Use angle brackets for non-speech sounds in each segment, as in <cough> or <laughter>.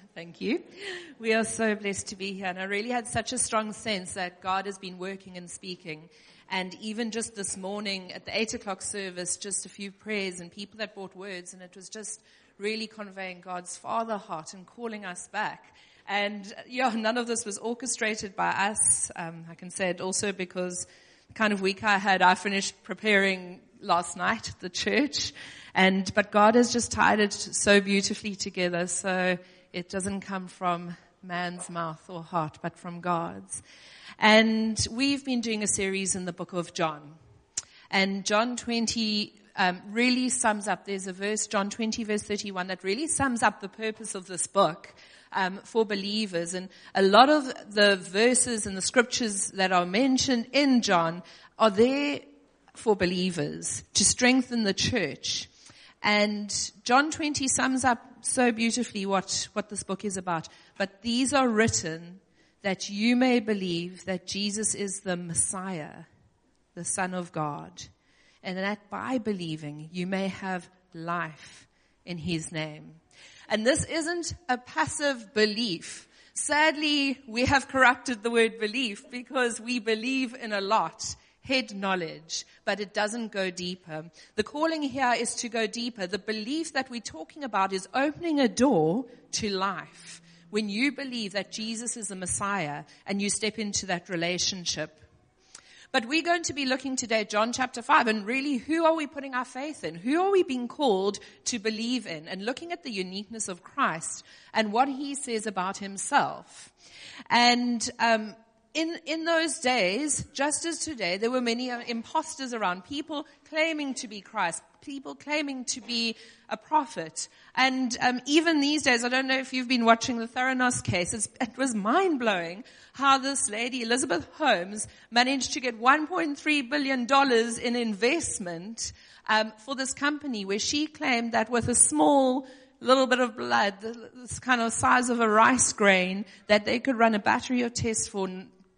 <laughs> Thank you. We are so blessed to be here. And I really had such a strong sense that God has been working and speaking. And even just this morning at the eight o'clock service, just a few prayers and people that brought words. And it was just really conveying God's father heart and calling us back. And yeah, <laughs> none of this was orchestrated by us. Um, I can say it also because the kind of week I had, I finished preparing last night at the church. And, but God has just tied it so beautifully together. So it doesn't come from man's mouth or heart, but from God's. And we've been doing a series in the book of John. And John 20 um, really sums up, there's a verse, John 20 verse 31, that really sums up the purpose of this book. Um, for believers and a lot of the verses and the scriptures that are mentioned in John are there for believers to strengthen the church. And John 20 sums up so beautifully what, what this book is about. But these are written that you may believe that Jesus is the Messiah, the Son of God, and that by believing you may have life in His name. And this isn't a passive belief. Sadly, we have corrupted the word belief because we believe in a lot head knowledge, but it doesn't go deeper. The calling here is to go deeper. The belief that we're talking about is opening a door to life when you believe that Jesus is the Messiah and you step into that relationship. But we're going to be looking today at John chapter 5 and really who are we putting our faith in? Who are we being called to believe in? And looking at the uniqueness of Christ and what he says about himself. And um, in, in those days, just as today, there were many uh, imposters around, people claiming to be Christ, people claiming to be a prophet. And um, even these days, I don't know if you've been watching the Theranos case, it was mind blowing how this lady, Elizabeth Holmes, managed to get $1.3 billion in investment um, for this company where she claimed that with a small little bit of blood, this kind of size of a rice grain, that they could run a battery of tests for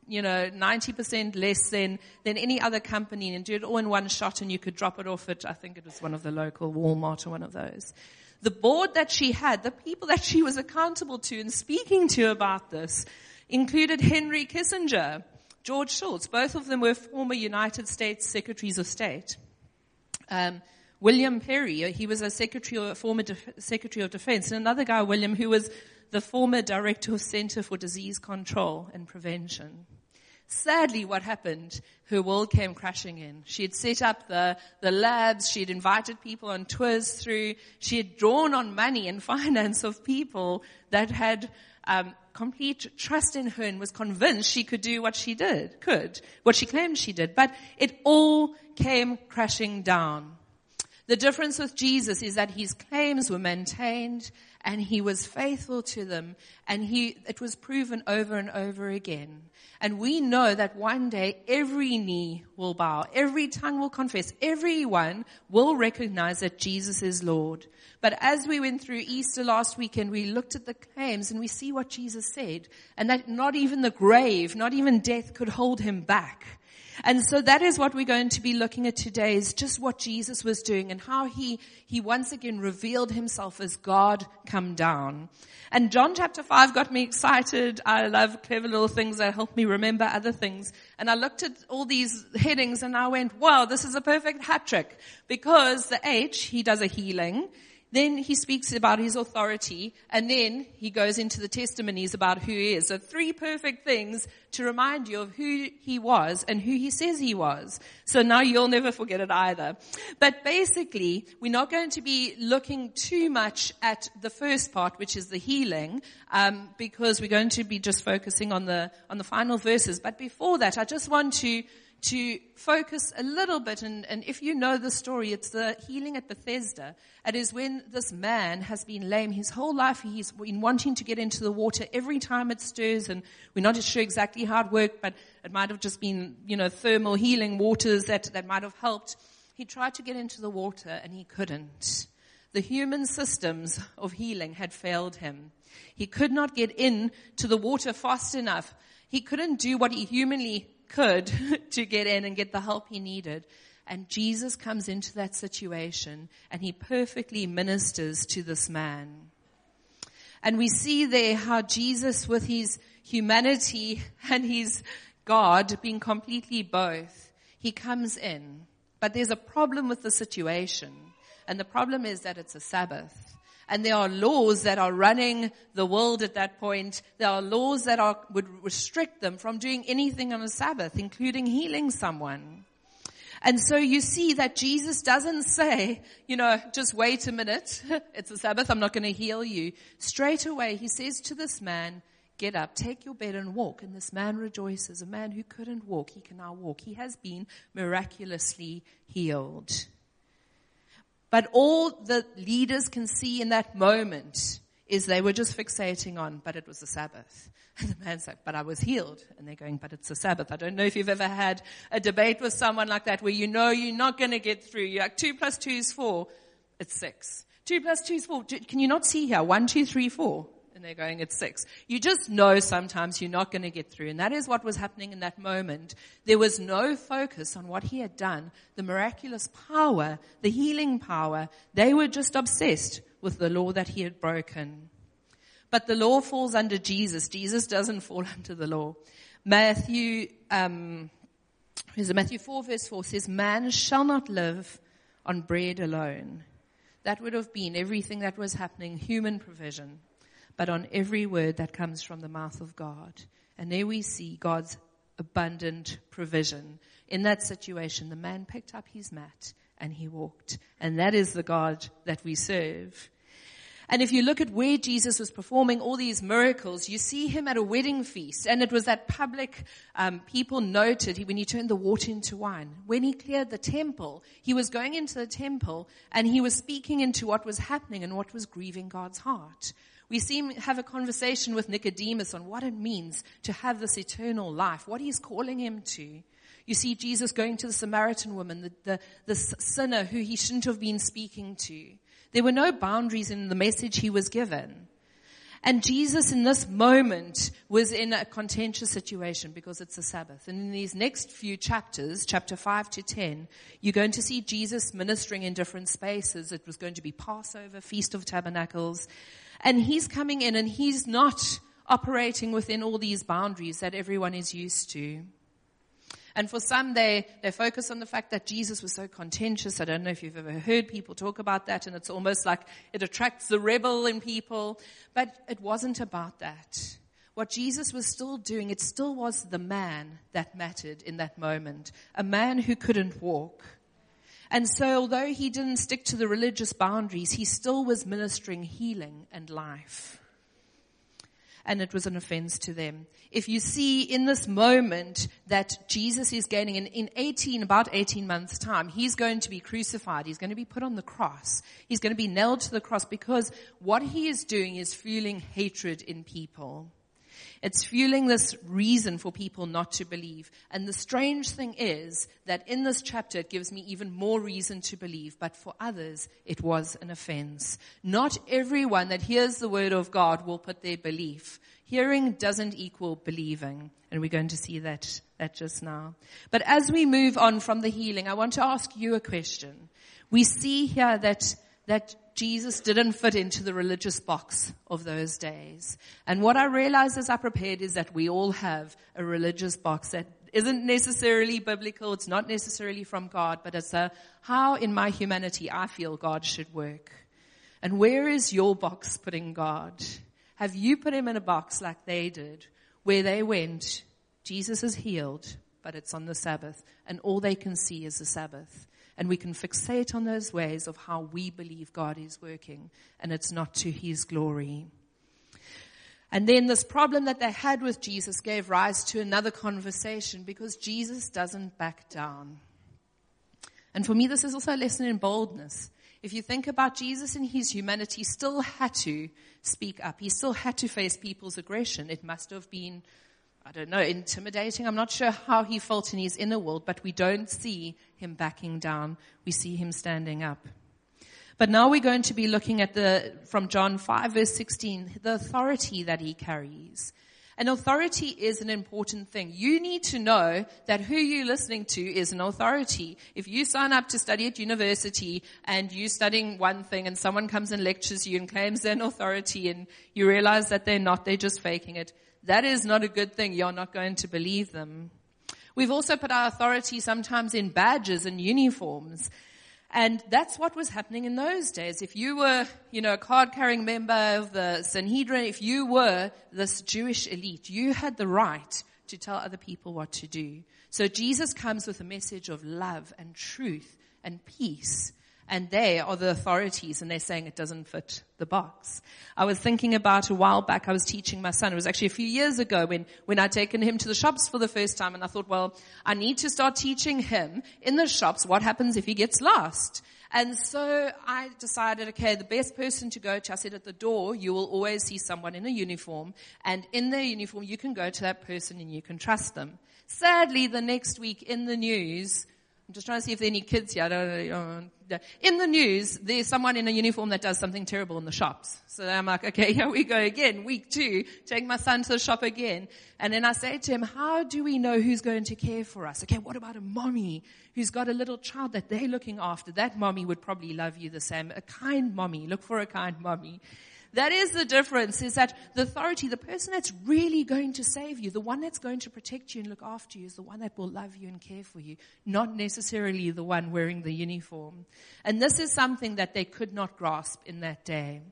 you know, 90% less than, than any other company and do it all in one shot and you could drop it off at, I think it was one of the local Walmart or one of those. The board that she had, the people that she was accountable to and speaking to about this included Henry Kissinger, George Shultz. Both of them were former United States Secretaries of State. Um, William Perry, he was a secretary, a former Def- Secretary of Defense, and another guy, William, who was the former director of Center for Disease Control and Prevention. Sadly, what happened, her world came crashing in. She had set up the, the labs, she had invited people on tours through, she had drawn on money and <laughs> finance of people that had um, complete trust in her and was convinced she could do what she did, could, what she claimed she did. But it all came crashing down. The difference with Jesus is that his claims were maintained and he was faithful to them and he, it was proven over and over again. And we know that one day every knee will bow, every tongue will confess, everyone will recognize that Jesus is Lord. But as we went through Easter last weekend, we looked at the claims and we see what Jesus said and that not even the grave, not even death could hold him back. And so that is what we're going to be looking at today is just what Jesus was doing and how he, he once again revealed himself as God come down. And John chapter 5 got me excited. I love clever little things that help me remember other things. And I looked at all these headings and I went, wow, this is a perfect hat trick because the H, he does a healing. Then he speaks about his authority, and then he goes into the testimonies about who he is. So three perfect things to remind you of who he was and who he says he was. So now you'll never forget it either. But basically, we're not going to be looking too much at the first part, which is the healing, um, because we're going to be just focusing on the on the final verses. But before that, I just want to to focus a little bit, and, and, if you know the story, it's the healing at Bethesda. It is when this man has been lame his whole life. He's been wanting to get into the water every time it stirs, and we're not sure exactly how it worked, but it might have just been, you know, thermal healing waters that, that might have helped. He tried to get into the water, and he couldn't. The human systems of healing had failed him. He could not get in to the water fast enough. He couldn't do what he humanly could <laughs> to get in and get the help he needed. And Jesus comes into that situation and he perfectly ministers to this man. And we see there how Jesus with his humanity <laughs> and his God being completely both, he comes in. But there's a problem with the situation. And the problem is that it's a Sabbath. And there are laws that are running the world at that point. There are laws that are, would restrict them from doing anything on a Sabbath, including healing someone. And so you see that Jesus doesn't say, you know, just wait a minute. <laughs> It's a Sabbath. I'm not going to heal you. Straight away, he says to this man, get up, take your bed and walk. And this man rejoices. A man who couldn't walk, he can now walk. He has been miraculously healed. But all the leaders can see in that moment is they were just fixating on, but it was the Sabbath. <laughs> And the man's like, but I was healed. And they're going, but it's the Sabbath. I don't know if you've ever had a debate with someone like that where you know you're not going to get through. You're like, two plus two is four. It's six. Two plus two is four. Can you not see here? One, two, three, four and they're going, at six. You just know sometimes you're not going to get through. And that is what was happening in that moment. There was no focus on what he had done, the miraculous power, the healing power. They were just obsessed with the law that he had broken. But the law falls under Jesus. Jesus doesn't fall <laughs> under the law. Matthew, um, Matthew 4 verse 4 says, man shall not live on bread alone. That would have been everything that was happening, human provision but on every word that comes from the mouth of God. And there we see God's abundant provision. In that situation, the man picked up his mat and he walked. And that is the God that we serve. And if you look at where Jesus was performing all these miracles, you see him at a wedding feast. And it was that public, um, people noted when he turned the water into wine. When he cleared the temple, he was going into the temple and he was speaking into what was happening and what was grieving God's heart. We see him have a conversation with Nicodemus on what it means to have this eternal life, what he's calling him to. You see Jesus going to the Samaritan woman, the, the, the sinner who he shouldn't have been speaking to. There were no boundaries in the message he was given. And Jesus in this moment was in a contentious situation because it's a Sabbath. And in these next few chapters, chapter 5 to 10, you're going to see Jesus ministering in different spaces. It was going to be Passover, Feast of Tabernacles. And he's coming in and he's not operating within all these boundaries that everyone is used to. And for some, they, they focus on the fact that Jesus was so contentious. I don't know if you've ever heard people talk about that, and it's almost like it attracts the rebel in people. But it wasn't about that. What Jesus was still doing, it still was the man that mattered in that moment. A man who couldn't walk. And so although he didn't stick to the religious boundaries, he still was ministering healing and life. And it was an offense to them. If you see in this moment that Jesus is gaining in, in 18, about 18 months time, he's going to be crucified. He's going to be put on the cross. He's going to be nailed to the cross because what he is doing is fueling hatred in people. It's fueling this reason for people not to believe. And the strange thing is that in this chapter, it gives me even more reason to believe, but for others, it was an offense. Not everyone that hears the word of God will put their belief. Hearing doesn't equal believing. And we're going to see that, that just now. But as we move on from the healing, I want to ask you a question. We see here that, that Jesus didn't fit into the religious box of those days. And what I realized as I prepared is that we all have a religious box that isn't necessarily biblical. It's not necessarily from God, but it's a how in my humanity I feel God should work. And where is your box putting God? Have you put him in a box like they did where they went, Jesus is healed, but it's on the Sabbath and all they can see is the Sabbath. And we can fixate on those ways of how we believe God is working, and it's not to His glory. And then this problem that they had with Jesus gave rise to another conversation because Jesus doesn't back down. And for me, this is also a lesson in boldness. If you think about Jesus and his humanity, he still had to speak up. He still had to face people's aggression. It must have been I don't know, intimidating. I'm not sure how he felt in his inner world, but we don't see him backing down. We see him standing up. But now we're going to be looking at the, from John 5 verse 16, the authority that he carries. And authority is an important thing. You need to know that who you're listening to is an authority. If you sign up to study at university and you're studying one thing and someone comes and lectures you and claims they're an authority and you realize that they're not, they're just faking it, that is not a good thing. You're not going to believe them. We've also put our authority sometimes in badges and uniforms. And that's what was happening in those days. If you were, you know, a card carrying member of the Sanhedrin, if you were this Jewish elite, you had the right to tell other people what to do. So Jesus comes with a message of love and truth and peace and they are the authorities and they're saying it doesn't fit the box. I was thinking about a while back, I was teaching my son, it was actually a few years ago when, when I'd taken him to the shops for the first time and I thought, well, I need to start teaching him in the shops what happens if he gets lost. And so I decided, okay, the best person to go to, I said at the door, you will always see someone in a uniform and in their uniform you can go to that person and you can trust them. Sadly, the next week in the news, I'm just trying to see if there are any kids here. In the news, there's someone in a uniform that does something terrible in the shops. So I'm like, okay, <laughs> here we go again. Week two, take my son to the shop again. And then I say to him, how do we know who's going to care for us? Okay, what about a mommy who's got a little child that they're looking after? That mommy would probably love you the same. A kind mommy. Look for a kind mommy. That is the difference, is that the authority, the person that's really going to save you, the one that's going to protect you and look after you is the one that will love you and care for you, not necessarily the one wearing the uniform. And this is something that they could not grasp in that day.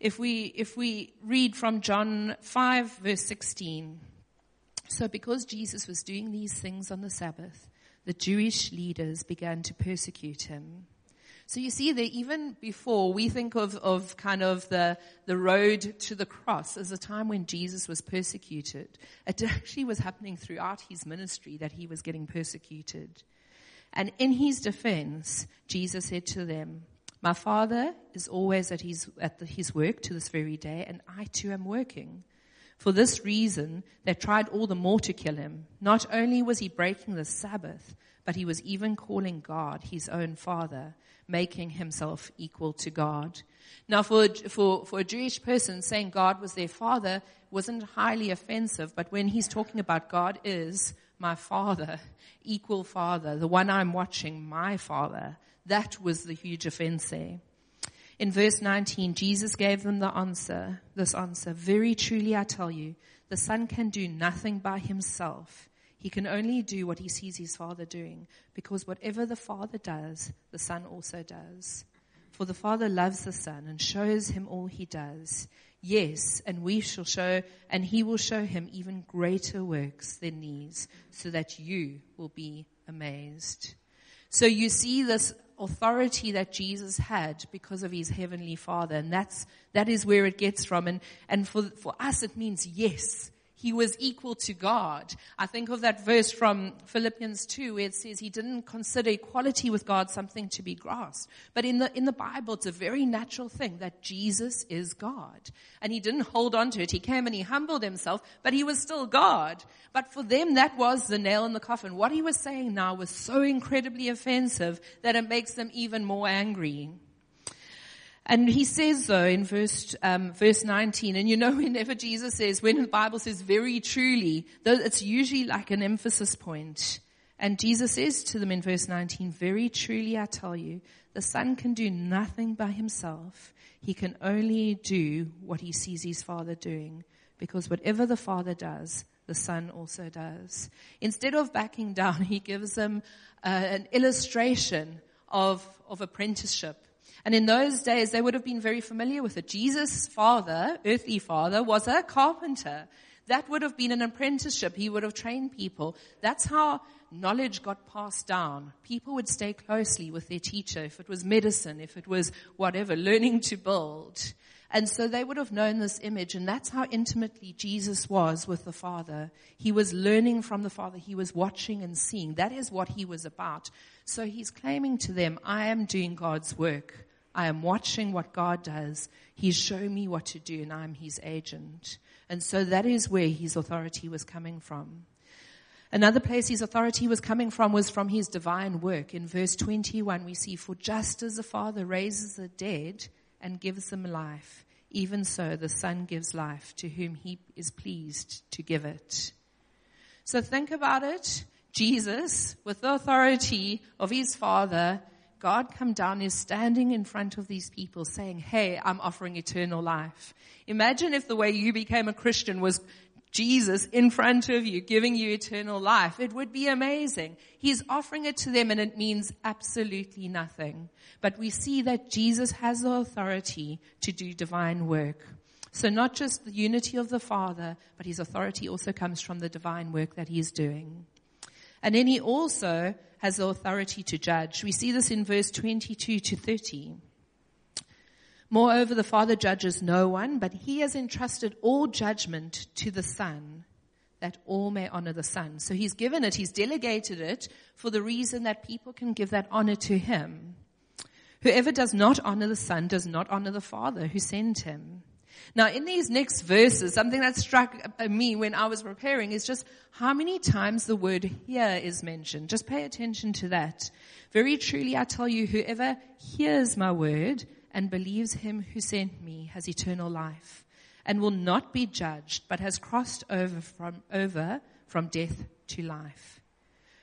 If we, if we read from John 5 verse 16, so because Jesus was doing these things on the Sabbath, the Jewish leaders began to persecute him. So you see that even before we think of, of kind of the, the road to the cross as a time when Jesus was persecuted, it actually was happening throughout his ministry that he was getting persecuted. And in his defense, Jesus said to them, my father is always at his, at the, his work to this very day, and I too am working. For this reason, they tried all the more to kill him. Not only was he breaking the Sabbath, but he was even calling God his own father, making himself equal to God. Now for, for, for a Jewish person, saying God was their father wasn't highly offensive, but when he's talking about God is my father, equal father, the one I'm watching, my father, that was the huge offense there. In verse 19, Jesus gave them the answer, this answer, very truly I tell you, the son can do nothing by himself. He can only do what he sees his father doing, because whatever the father does, the son also does. For the father loves the son and shows him all he does. Yes, and we shall show, and he will show him even greater works than these, so that you will be amazed. So you see this authority that Jesus had because of his heavenly father, and that's, that is where it gets from. And, and for, for us, it means yes he was equal to God. I think of that verse from Philippians 2 where it says he didn't consider equality with God something to be grasped. But in the, in the Bible, it's a very natural thing that Jesus is God. And he didn't hold on to it. He came and he humbled himself, but he was still God. But for them, that was the nail in the coffin. What he was saying now was so incredibly offensive that it makes them even more angry. And he says though in verse, um, verse 19, and you know <laughs> whenever Jesus says, when the Bible says very truly, it's usually like an emphasis point. And Jesus says to them in verse 19, very truly I tell you, the son can do nothing by himself. He can only do what he sees his father doing. Because whatever the father does, the son also does. Instead of backing down, <laughs> he gives them uh, an illustration of, of apprenticeship and in those days, they would have been very familiar with it. Jesus' father, earthly father, was a carpenter. That would have been an apprenticeship. He would have trained people. That's how knowledge got passed down. People would stay closely with their teacher. If it was medicine, if it was whatever, learning to build. And so they would have known this image, and that's how intimately Jesus was with the Father. He was learning from the Father. He was watching and seeing. That is what he was about. So he's claiming to them, I am doing God's work. I am watching what God does. He's showing me what to do and I'm his agent. And so that is where his authority was coming from. Another place his authority was coming from was from his divine work. In verse 21 we see, for just as the Father raises the dead and gives them life, even so the Son gives life to whom he is pleased to give it. So think about it. Jesus, with the authority of his Father, God come down is standing in front of these people saying, Hey, I'm offering eternal life. Imagine if the way you became a Christian was Jesus in front of you, giving you eternal life. It would be amazing. He's offering it to them and it means absolutely nothing. But we see that Jesus has the authority to do divine work. So not just the unity of the Father, but his authority also comes from the divine work that he's doing. And then he also has the authority to judge. We see this in verse 22 to 30. Moreover, the Father judges no one, but he has entrusted all judgment to the Son, that all may honor the Son. So he's given it, he's delegated it for the reason that people can give that honor to him. Whoever does not honor the Son does not honor the Father who sent him. Now, in these next verses, something that struck me when I was preparing is just how many times the word hear is mentioned. Just pay attention to that. Very truly, I tell you, whoever hears my word and believes him who sent me has eternal life and will not be judged, but has crossed over from, over from death to life.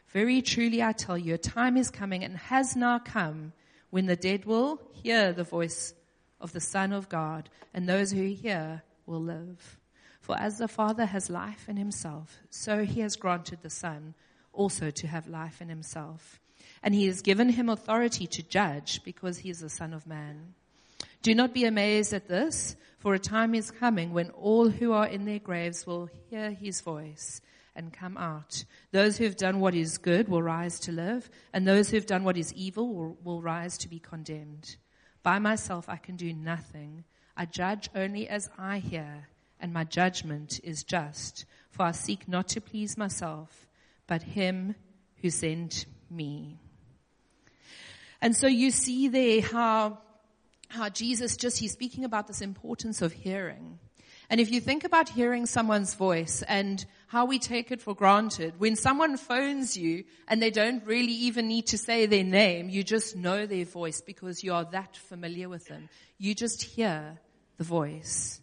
Very truly, I tell you, a time is coming and has now come when the dead will hear the voice of the Son of God, and those who hear will live. For as the Father has life in himself, so he has granted the Son also to have life in himself. And he has given him authority to judge because he is the Son of Man. Do not be amazed at this, for a time is coming when all who are in their graves will hear his voice and come out. Those who have done what is good will rise to live, and those who have done what is evil will, will rise to be condemned. By myself I can do nothing. I judge only as I hear, and my judgment is just, for I seek not to please myself, but him who sent me. And so you see there how, how Jesus just, he's speaking about this importance of hearing. And if you think about hearing someone's voice and how we take it for granted, when someone phones you and they don't really even need to say their name, you just know their voice because you are that familiar with them. You just hear the voice.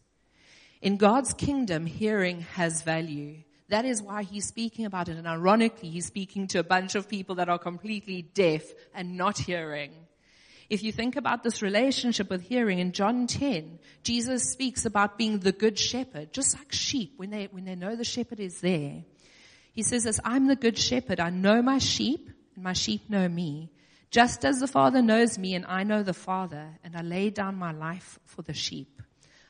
In God's kingdom, hearing has value. That is why he's speaking about it. And ironically, he's speaking to a bunch of people that are completely deaf and not hearing. If you think about this relationship with hearing in John 10, Jesus speaks about being the good shepherd, just like sheep when they, when they know the shepherd is there. He says as I'm the good shepherd, I know my sheep and my sheep know me. Just as the Father knows me and I know the Father and I lay down my life for the sheep.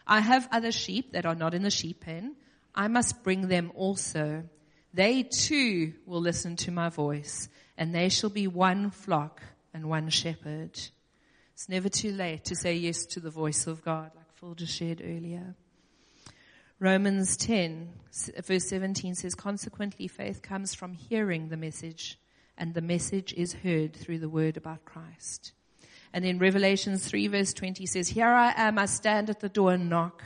I have other sheep that are not in the sheep pen. I must bring them also. They too will listen to my voice and they shall be one flock and one shepherd. It's never too late to say yes to the voice of God, like Phil just shared earlier. Romans 10, verse 17 says, Consequently, faith comes from hearing the message, and the message is heard through the word about Christ. And in Revelations 3, verse 20 says, Here I am, I stand at the door and knock.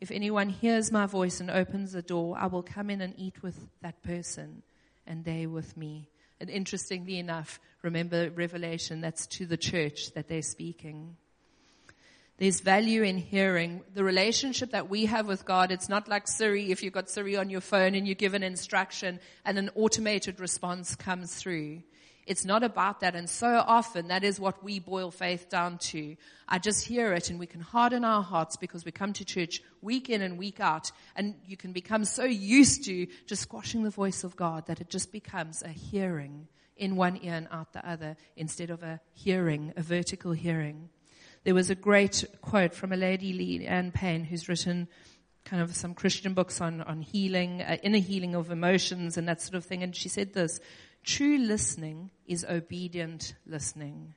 If anyone hears my voice and opens the door, I will come in and eat with that person, and they with me. And interestingly enough, remember Revelation, that's to the church that they're speaking. There's value in hearing. The relationship that we have with God, it's not like Siri, if you've got Siri on your phone and you give an instruction and an automated response comes through. It's not about that. And so often that is what we boil faith down to. I just hear it and we can harden our hearts because we come to church week in and week out and you can become so used to just squashing the voice of God that it just becomes a hearing in one ear and out the other instead of a hearing, a vertical hearing. There was a great quote from a lady, Leanne Payne, who's written kind of some Christian books on, on healing, uh, inner healing of emotions and that sort of thing. And she said this, True listening is obedient listening.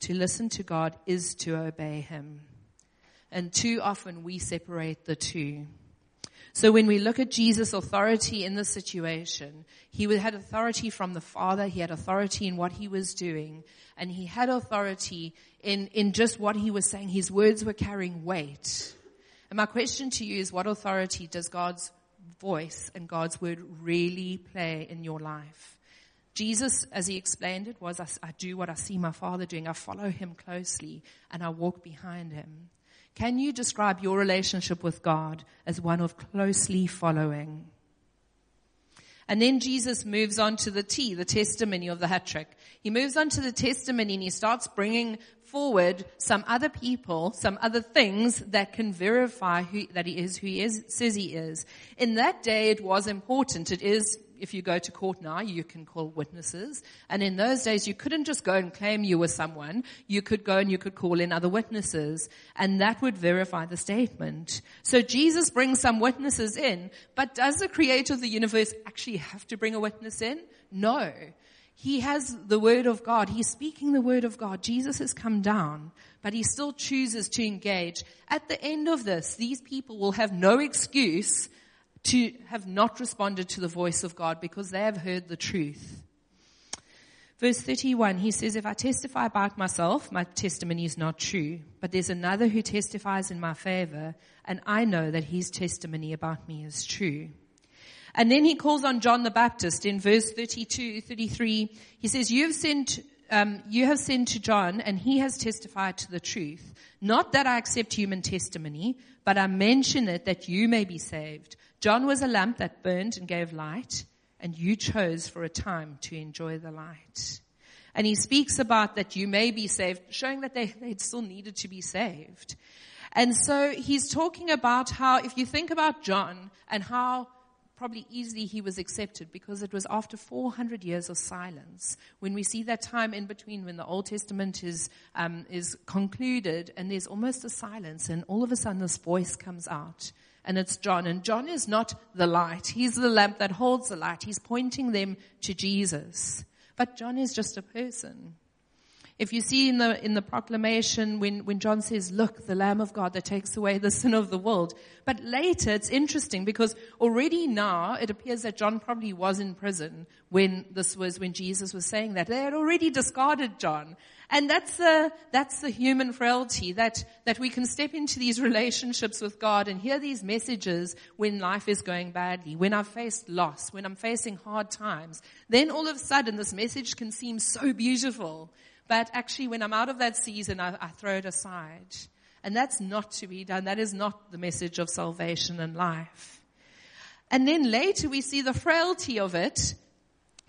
To listen to God is to obey Him. And too often we separate the two. So when we look at Jesus' authority in this situation, he had authority from the Father, he had authority in what he was doing, and he had authority in, in just what he was saying. His words were carrying weight. And my question to you is what authority does God's voice and God's word really play in your life? Jesus, as he explained it, was I, do what I see my father doing. I follow him closely and I walk behind him. Can you describe your relationship with God as one of closely following? And then Jesus moves on to the T, the testimony of the hat trick. He moves on to the testimony and he starts bringing forward some other people, some other things that can verify who, that he is who he is, says he is. In that day, it was important. It is if you go to court now, you can call witnesses. And in those days, you couldn't just go and claim you were someone. You could go and you could call in other witnesses. And that would verify the statement. So Jesus brings some witnesses in, but does the creator of the universe actually have to bring a witness in? No. He has the word of God. He's speaking the word of God. Jesus has come down, but he still chooses to engage. At the end of this, these people will have no excuse to have not responded to the voice of God because they have heard the truth. Verse 31, he says, If I testify about myself, my testimony is not true. But there's another who testifies in my favor, and I know that his testimony about me is true. And then he calls on John the Baptist in verse 32, 33. He says, You have sent, um, you have sent to John, and he has testified to the truth. Not that I accept human testimony, but I mention it that you may be saved. John was a lamp that burned and gave light, and you chose for a time to enjoy the light. And he speaks about that you may be saved, showing that they, they still needed to be saved. And so he's talking about how, if you think about John and how probably easily he was accepted because it was after 400 years of silence. When we see that time in between when the Old Testament is, um, is concluded and there's almost a silence and all of a sudden this voice comes out and it's John. And John is not the light. He's the lamp that holds the light. He's pointing them to Jesus. But John is just a person. If you see in the, in the proclamation when, when John says, look, the Lamb of God that takes away the sin of the world. But later it's interesting because already now it appears that John probably was in prison when this was, when Jesus was saying that. They had already discarded John. And that's the, that's the human frailty that, that we can step into these relationships with God and hear these messages when life is going badly, when I've faced loss, when I'm facing hard times. Then all of a sudden this message can seem so beautiful. But actually, when I'm out of that season, I, I throw it aside. And that's not to be done. That is not the message of salvation and life. And then later we see the frailty of it.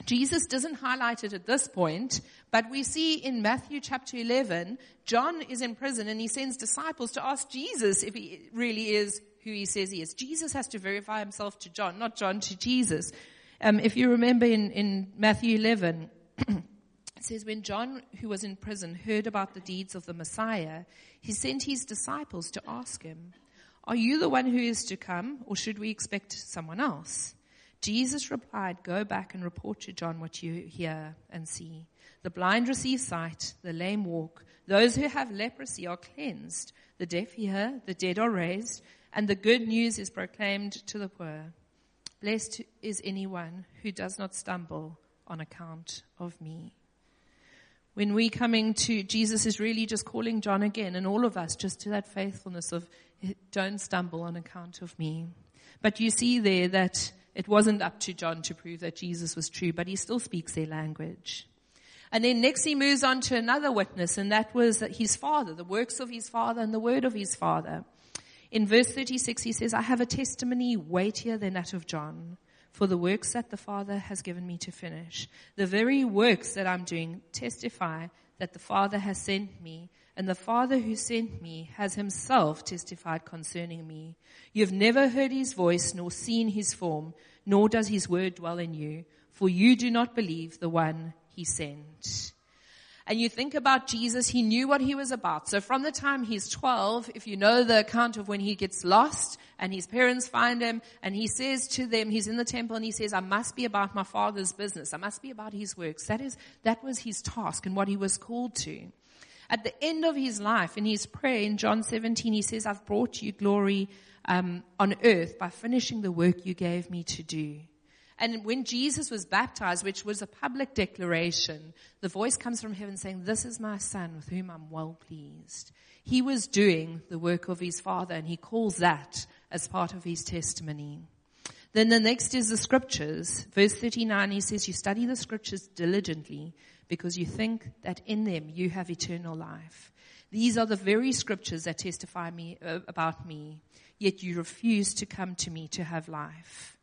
Jesus doesn't highlight it at this point, but we see in Matthew chapter 11, John is in prison and he sends disciples to ask Jesus if he really is who he says he is. Jesus has to verify himself to John, not John to Jesus. Um, if you remember in, in Matthew 11, <clears throat> It says, when John, who was in prison, heard about the deeds of the Messiah, he sent his disciples to ask him, Are you the one who is to come, or should we expect someone else? Jesus replied, Go back and report to John what you hear and see. The blind receive sight, the lame walk, those who have leprosy are cleansed, the deaf hear, the dead are raised, and the good news is proclaimed to the poor. Blessed is anyone who does not stumble on account of me when we coming to Jesus is really just calling John again and all of us just to that faithfulness of don't stumble on account of me. But you see there that it wasn't up to John to prove that Jesus was true, but he still speaks their language. And then next he moves on to another witness, and that was his father, the works of his father and the word of his father. In verse 36 he says, I have a testimony weightier than that of John for the works that the Father has given me to finish. The very works that I'm doing testify that the Father has sent me, and the Father who sent me has himself testified concerning me. You have never heard his voice nor seen his form, nor does his word dwell in you, for you do not believe the one he sent and you think about Jesus, he knew what he was about. So from the time he's 12, if you know the account of when he gets lost and his parents find him and he says to them, he's in the temple and he says, I must be about my father's business. I must be about his works. That is, that was his task and what he was called to. At the end of his life, in his prayer in John 17, he says, I've brought you glory um, on earth by finishing the work you gave me to do. And when Jesus was baptized, which was a public declaration, the voice comes from heaven saying, this is my son with whom I'm well pleased. He was doing the work of his father and he calls that as part of his testimony. Then the next is the scriptures. Verse 39, he says, you study the scriptures diligently because you think that in them you have eternal life. These are the very scriptures that testify me, uh, about me, yet you refuse to come to me to have life.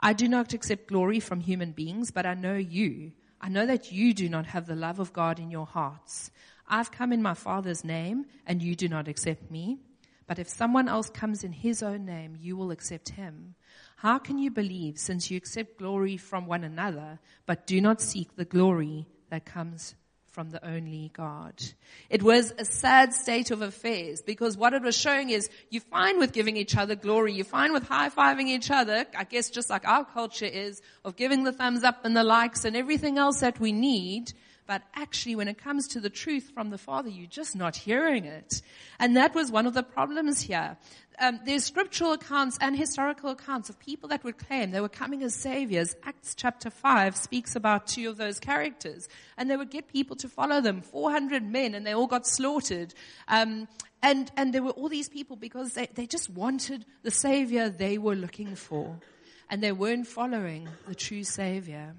I do not accept glory from human beings, but I know you. I know that you do not have the love of God in your hearts. I've come in my Father's name, and you do not accept me. But if someone else comes in his own name, you will accept him. How can you believe since you accept glory from one another, but do not seek the glory that comes from the only God. It was a sad state of affairs because what it was showing is you're fine with giving each other glory. You're fine with high-fiving each other. I guess just like our culture is of giving the thumbs up and the likes and everything else that we need. But actually, when it comes to the truth from the Father, you're just not hearing it. And that was one of the problems here. Um, there's scriptural accounts and historical accounts of people that would claim they were coming as saviors. Acts chapter 5 speaks about two of those characters. And they would get people to follow them, 400 men, and they all got slaughtered. Um, and, and there were all these people because they, they just wanted the savior they were looking for. And they weren't following the true savior.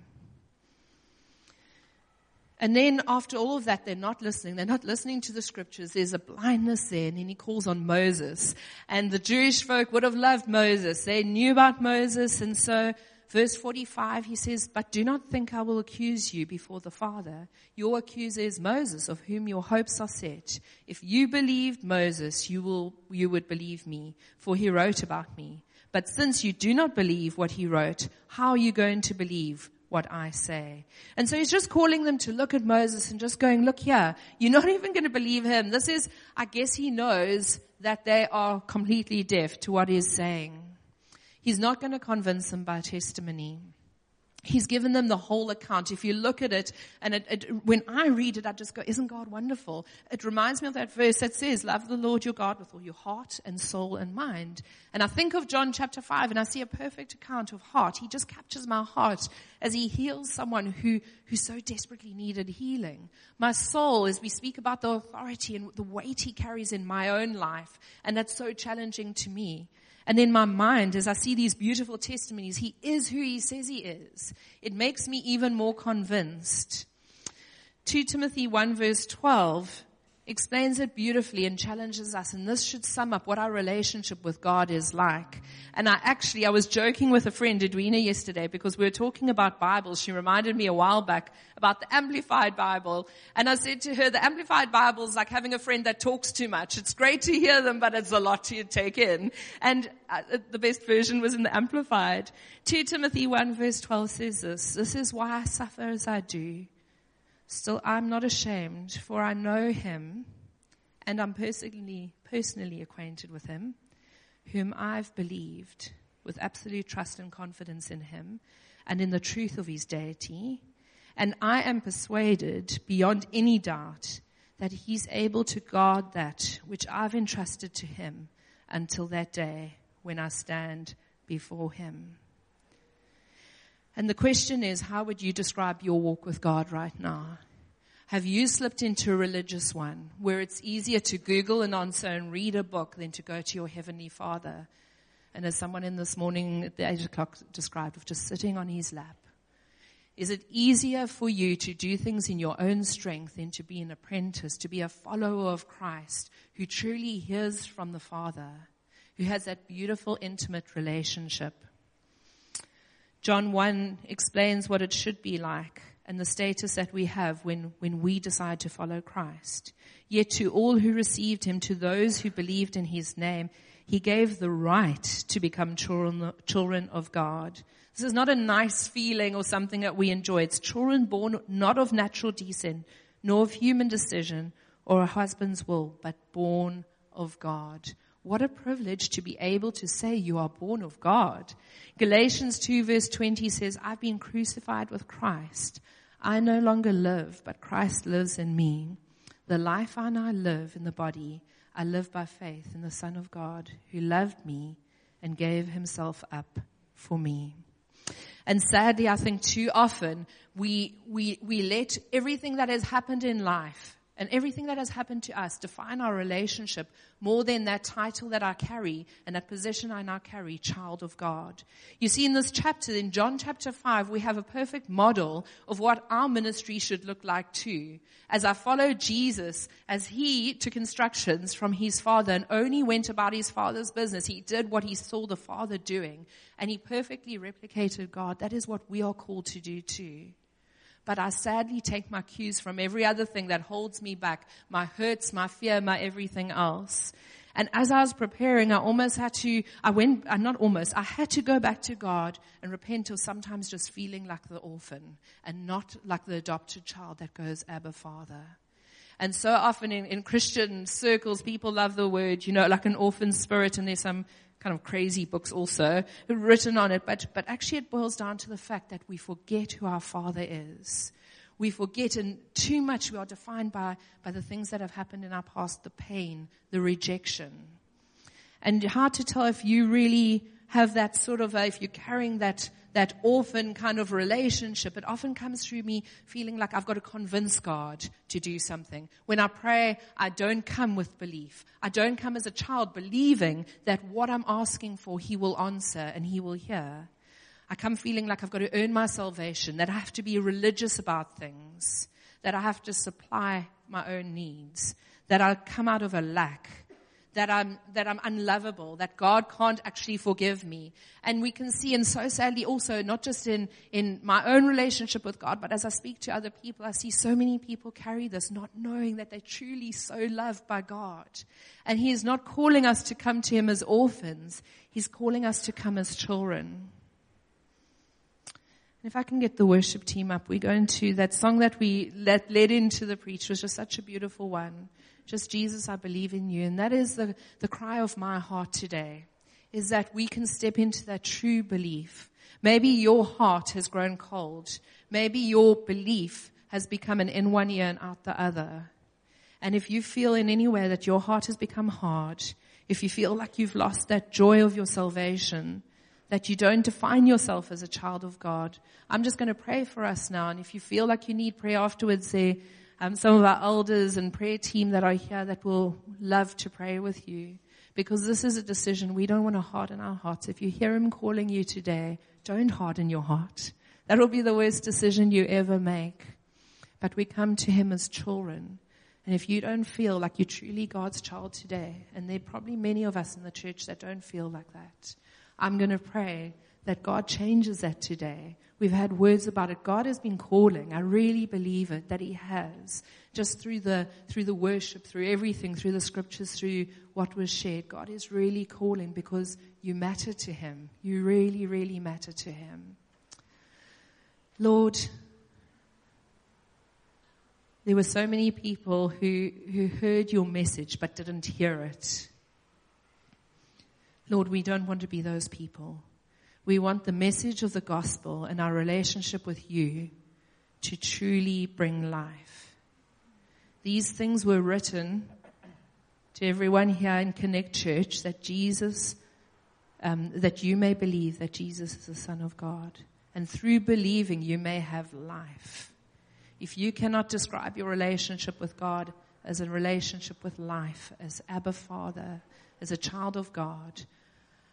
And then after all of that, they're not listening. They're not listening to the scriptures. There's a blindness there. And then he calls on Moses. And the Jewish folk would have loved Moses. They knew about Moses. And so verse 45, he says, but do not think I will accuse you before the Father. Your accuser is Moses, of whom your hopes are set. If you believed Moses, you will, you would believe me, for he wrote about me. But since you do not believe what he wrote, how are you going to believe what I say. And so he's just calling them to look at Moses and just going, look here, you're not <laughs> even going to believe him. This is, I guess he knows that they are completely deaf to what he's saying. He's not going to convince them by testimony. He's given them the whole account. If you look at it, and it, it, when I read it, I just go, isn't God wonderful? It reminds me of that verse that says, love the Lord your God with all your heart and soul and mind. And I think of John chapter 5 and I see a perfect account of heart. He just captures my heart as he heals someone who, who so desperately needed healing. My soul, as we speak about the authority and the weight he carries in my own life, and that's so challenging to me. And in my mind, as I see these beautiful testimonies, he is who he says he is. It makes me even more convinced. 2 Timothy 1 verse 12 explains it beautifully and challenges us. And this should sum up what our relationship with God is like. And I actually, I was joking with a friend, Edwina, yesterday because we were talking about Bibles. She reminded me a while back about the Amplified Bible. And I said to her, the Amplified Bible is like having a friend that talks too much. It's great to hear them, but it's a lot to take in. And uh, the best version was in the Amplified. 2 Timothy 1 verse 12 says this, this is why I suffer as I do Still, I'm not ashamed, for I know him, and I'm personally, personally acquainted with him, whom I've believed with absolute trust and confidence in him and in the truth of his deity. And I am persuaded beyond any doubt that he's able to guard that which I've entrusted to him until that day when I stand before him. And the question is, how would you describe your walk with God right now? Have you slipped into a religious one where it's easier to Google an answer and read a book than to go to your Heavenly Father? And as someone in this morning at the 8 o'clock described, of just sitting on his lap. Is it easier for you to do things in your own strength than to be an apprentice, to be a follower of Christ who truly hears from the Father, who has that beautiful, intimate relationship? John 1 explains what it should be like and the status that we have when, when we decide to follow Christ. Yet to all who received him, to those who believed in his name, he gave the right to become children, children of God. This is not a nice feeling or something that we enjoy. It's children born not of natural descent, nor of human decision or a husband's will, but born of God. What a privilege to be able to say you are born of God. Galatians 2 verse 20 says, I've been crucified with Christ. I no longer live, but Christ lives in me. The life I now live in the body, I live by faith in the Son of God who loved me and gave himself up for me. And sadly, I think too often we, we, we let everything that has happened in life and everything that has happened to us define our relationship more than that title that I carry and that position I now carry, child of God. You see, in this chapter, in John chapter 5, we have a perfect model of what our ministry should look like too. As I follow Jesus, as he took instructions from his father and only went about his father's business, he did what he saw the father doing and he perfectly replicated God. That is what we are called to do too but I sadly take my cues from every other thing that holds me back, my hurts, my fear, my everything else. And as I was preparing, I almost had to, I went, uh, not almost, I had to go back to God and repent of sometimes just feeling like the orphan and not like the adopted child that goes, Abba Father. And so often in, in Christian circles, people love the word, you know, like an orphan spirit and there's some kind of crazy books also written on it, but, but actually it boils down to the fact that we forget who our Father is. We forget, and too much we are defined by, by the things that have happened in our past, the pain, the rejection. And hard to tell if you really have that sort of, a, if you're carrying that that orphan kind of relationship, it often comes through me feeling like I've got to convince God to do something. When I pray, I don't come with belief. I don't come as a child believing that what I'm asking for, He will answer and He will hear. I come feeling like I've got to earn my salvation, that I have to be religious about things, that I have to supply my own needs, that I come out of a lack that I'm, that I'm unlovable, that God can't actually forgive me. And we can see, and so sadly also, not just in, in my own relationship with God, but as I speak to other people, I see so many people carry this, not knowing that they're truly so loved by God. And He is not calling us to come to Him as orphans. He's calling us to come as children. And if I can get the worship team up, we go into that song that we let, led into the preach was just such a beautiful one. Just Jesus, I believe in you. And that is the, the cry of my heart today is that we can step into that true belief. Maybe your heart has grown cold. Maybe your belief has become an in one ear and out the other. And if you feel in any way that your heart has become hard, if you feel like you've lost that joy of your salvation, that you don't define yourself as a child of God, I'm just going to pray for us now. And if you feel like you need prayer afterwards, there, um, some of our elders and prayer team that are here that will love to pray with you. Because this is a decision we don't want to harden our hearts. If you hear Him calling you today, don't harden your heart. That will be the worst decision you ever make. But we come to Him as children. And if you don't feel like you're truly God's child today, and there are probably many of us in the church that don't feel like that, I'm going to pray that God changes that today. We've had words about it. God has been calling. I really believe it that He has. Just through the, through the worship, through everything, through the scriptures, through what was shared. God is really calling because you matter to Him. You really, really matter to Him. Lord, there were so many people who, who heard your message but didn't hear it. Lord, we don't want to be those people. We want the message of the gospel and our relationship with you to truly bring life. These things were written to everyone here in Connect Church that Jesus, um, that you may believe that Jesus is the Son of God. And through believing, you may have life. If you cannot describe your relationship with God as a relationship with life, as Abba Father, as a child of God,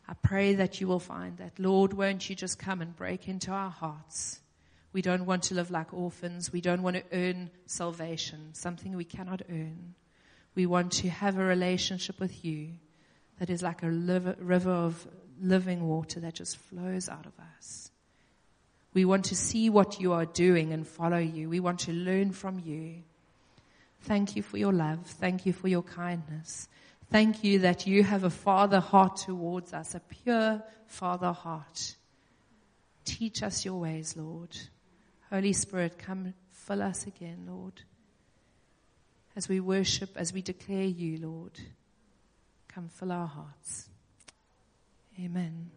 I pray that you will find that. Lord, won't you just come and break into our hearts? We don't want to live like orphans. We don't want to earn salvation, something we cannot earn. We want to have a relationship with you that is like a river of living water that just flows out of us. We want to see what you are doing and follow you. We want to learn from you. Thank you for your love. Thank you for your kindness. Thank you that you have a father heart towards us, a pure father heart. Teach us your ways, Lord. Holy Spirit, come fill us again, Lord. As we worship, as we declare you, Lord, come fill our hearts. Amen.